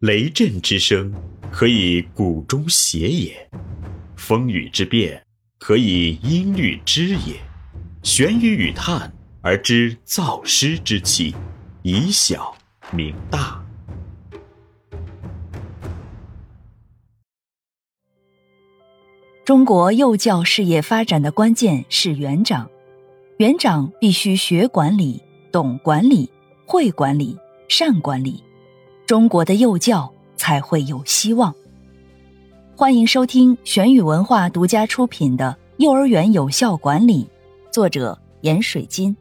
雷震之声，可以鼓中谐也；风雨之变，可以音律之也。玄于语叹而知造湿之气，以小明大。中国幼教事业发展的关键是园长，园长必须学管理、懂管理、会管理、善管理，中国的幼教才会有希望。欢迎收听玄宇文化独家出品的《幼儿园有效管理》，作者严水金。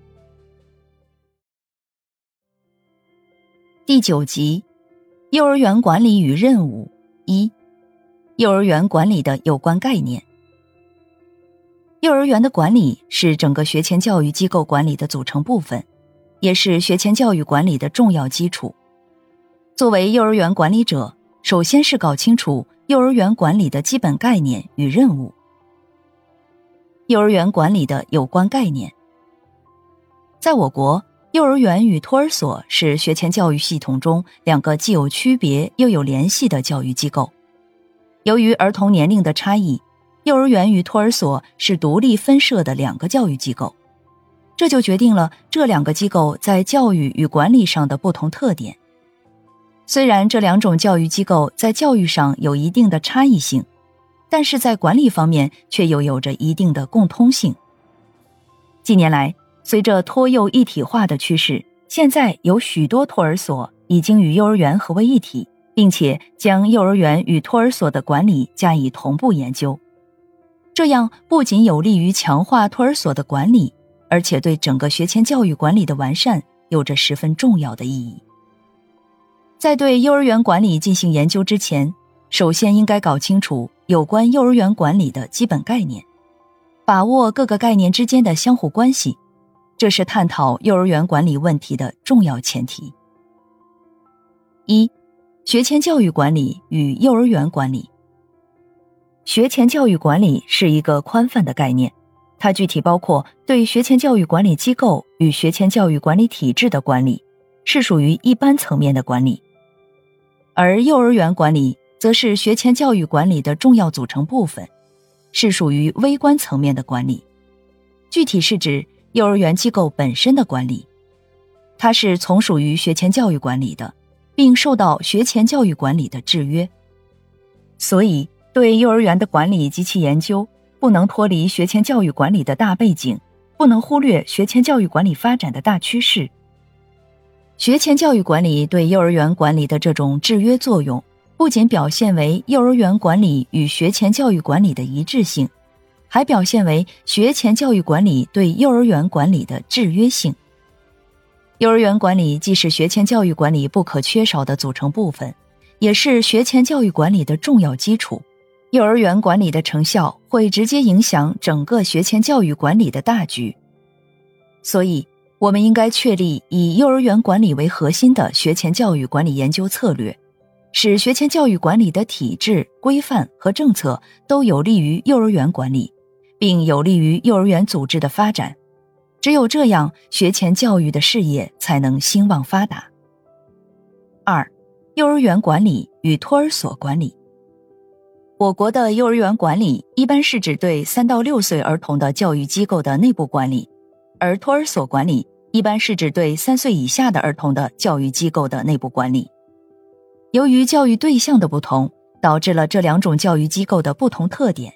第九集：幼儿园管理与任务一。幼儿园管理的有关概念。幼儿园的管理是整个学前教育机构管理的组成部分，也是学前教育管理的重要基础。作为幼儿园管理者，首先是搞清楚幼儿园管理的基本概念与任务。幼儿园管理的有关概念，在我国，幼儿园与托儿所是学前教育系统中两个既有区别又有联系的教育机构。由于儿童年龄的差异，幼儿园与托儿所是独立分设的两个教育机构，这就决定了这两个机构在教育与管理上的不同特点。虽然这两种教育机构在教育上有一定的差异性，但是在管理方面却又有着一定的共通性。近年来，随着托幼一体化的趋势，现在有许多托儿所已经与幼儿园合为一体。并且将幼儿园与托儿所的管理加以同步研究，这样不仅有利于强化托儿所的管理，而且对整个学前教育管理的完善有着十分重要的意义。在对幼儿园管理进行研究之前，首先应该搞清楚有关幼儿园管理的基本概念，把握各个概念之间的相互关系，这是探讨幼儿园管理问题的重要前提。一。学前教育管理与幼儿园管理。学前教育管理是一个宽泛的概念，它具体包括对学前教育管理机构与学前教育管理体制的管理，是属于一般层面的管理；而幼儿园管理则是学前教育管理的重要组成部分，是属于微观层面的管理，具体是指幼儿园机构本身的管理，它是从属于学前教育管理的。并受到学前教育管理的制约，所以对幼儿园的管理及其研究不能脱离学前教育管理的大背景，不能忽略学前教育管理发展的大趋势。学前教育管理对幼儿园管理的这种制约作用，不仅表现为幼儿园管理与学前教育管理的一致性，还表现为学前教育管理对幼儿园管理的制约性。幼儿园管理既是学前教育管理不可缺少的组成部分，也是学前教育管理的重要基础。幼儿园管理的成效会直接影响整个学前教育管理的大局，所以，我们应该确立以幼儿园管理为核心的学前教育管理研究策略，使学前教育管理的体制、规范和政策都有利于幼儿园管理，并有利于幼儿园组织的发展。只有这样，学前教育的事业才能兴旺发达。二、幼儿园管理与托儿所管理。我国的幼儿园管理一般是指对三到六岁儿童的教育机构的内部管理，而托儿所管理一般是指对三岁以下的儿童的教育机构的内部管理。由于教育对象的不同，导致了这两种教育机构的不同特点，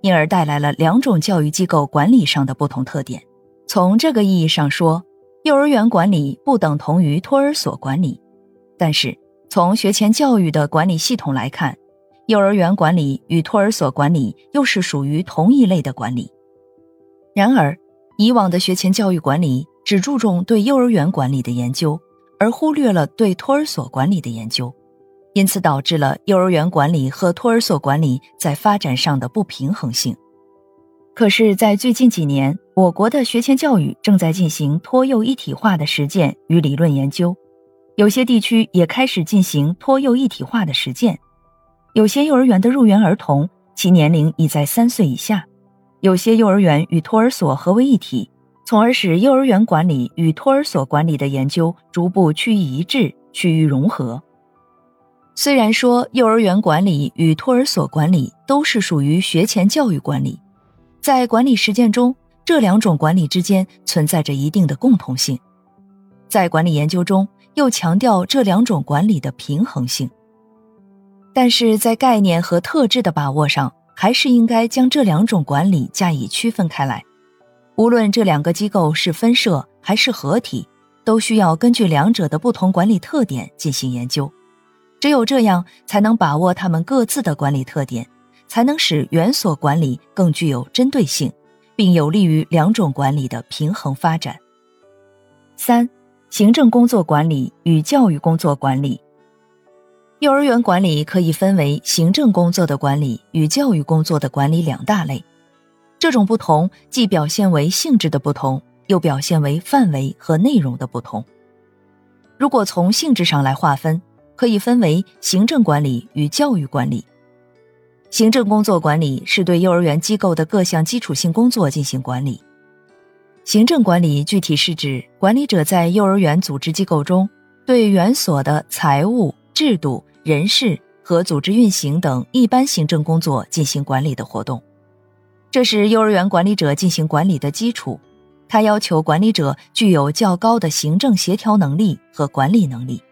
因而带来了两种教育机构管理上的不同特点。从这个意义上说，幼儿园管理不等同于托儿所管理，但是从学前教育的管理系统来看，幼儿园管理与托儿所管理又是属于同一类的管理。然而，以往的学前教育管理只注重对幼儿园管理的研究，而忽略了对托儿所管理的研究，因此导致了幼儿园管理和托儿所管理在发展上的不平衡性。可是，在最近几年，我国的学前教育正在进行托幼一体化的实践与理论研究，有些地区也开始进行托幼一体化的实践。有些幼儿园的入园儿童其年龄已在三岁以下，有些幼儿园与托儿所合为一体，从而使幼儿园管理与托儿所管理的研究逐步趋于一致、趋于融合。虽然说幼儿园管理与托儿所管理都是属于学前教育管理，在管理实践中，这两种管理之间存在着一定的共同性，在管理研究中又强调这两种管理的平衡性。但是在概念和特质的把握上，还是应该将这两种管理加以区分开来。无论这两个机构是分社还是合体，都需要根据两者的不同管理特点进行研究。只有这样，才能把握他们各自的管理特点，才能使园所管理更具有针对性，并有利于两种管理的平衡发展。三、行政工作管理与教育工作管理。幼儿园管理可以分为行政工作的管理与教育工作的管理两大类。这种不同既表现为性质的不同，又表现为范围和内容的不同。如果从性质上来划分，可以分为行政管理与教育管理。行政工作管理是对幼儿园机构的各项基础性工作进行管理。行政管理具体是指管理者在幼儿园组织机构中，对园所的财务、制度、人事和组织运行等一般行政工作进行管理的活动。这是幼儿园管理者进行管理的基础。它要求管理者具有较高的行政协调能力和管理能力。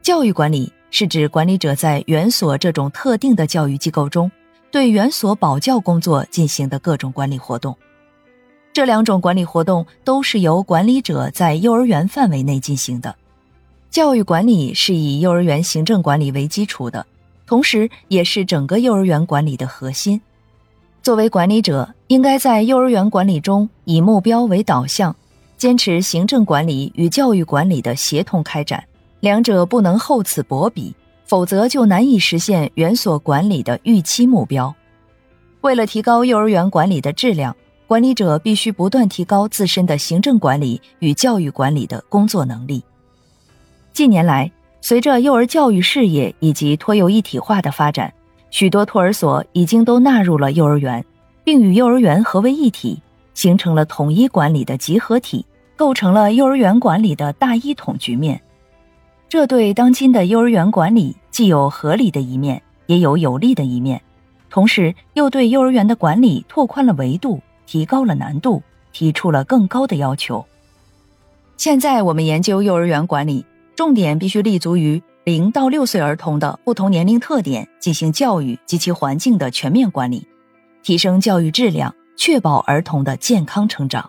教育管理是指管理者在园所这种特定的教育机构中，对园所保教工作进行的各种管理活动。这两种管理活动都是由管理者在幼儿园范围内进行的。教育管理是以幼儿园行政管理为基础的，同时也是整个幼儿园管理的核心。作为管理者，应该在幼儿园管理中以目标为导向，坚持行政管理与教育管理的协同开展。两者不能厚此薄彼，否则就难以实现园所管理的预期目标。为了提高幼儿园管理的质量，管理者必须不断提高自身的行政管理与教育管理的工作能力。近年来，随着幼儿教育事业以及托幼一体化的发展，许多托儿所已经都纳入了幼儿园，并与幼儿园合为一体，形成了统一管理的集合体，构成了幼儿园管理的大一统局面。这对当今的幼儿园管理既有合理的一面，也有有利的一面，同时又对幼儿园的管理拓宽了维度，提高了难度，提出了更高的要求。现在我们研究幼儿园管理，重点必须立足于零到六岁儿童的不同年龄特点进行教育及其环境的全面管理，提升教育质量，确保儿童的健康成长。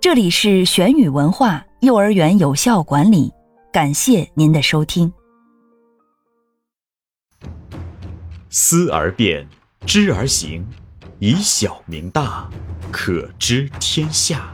这里是玄宇文化幼儿园有效管理，感谢您的收听。思而变，知而行，以小明大，可知天下。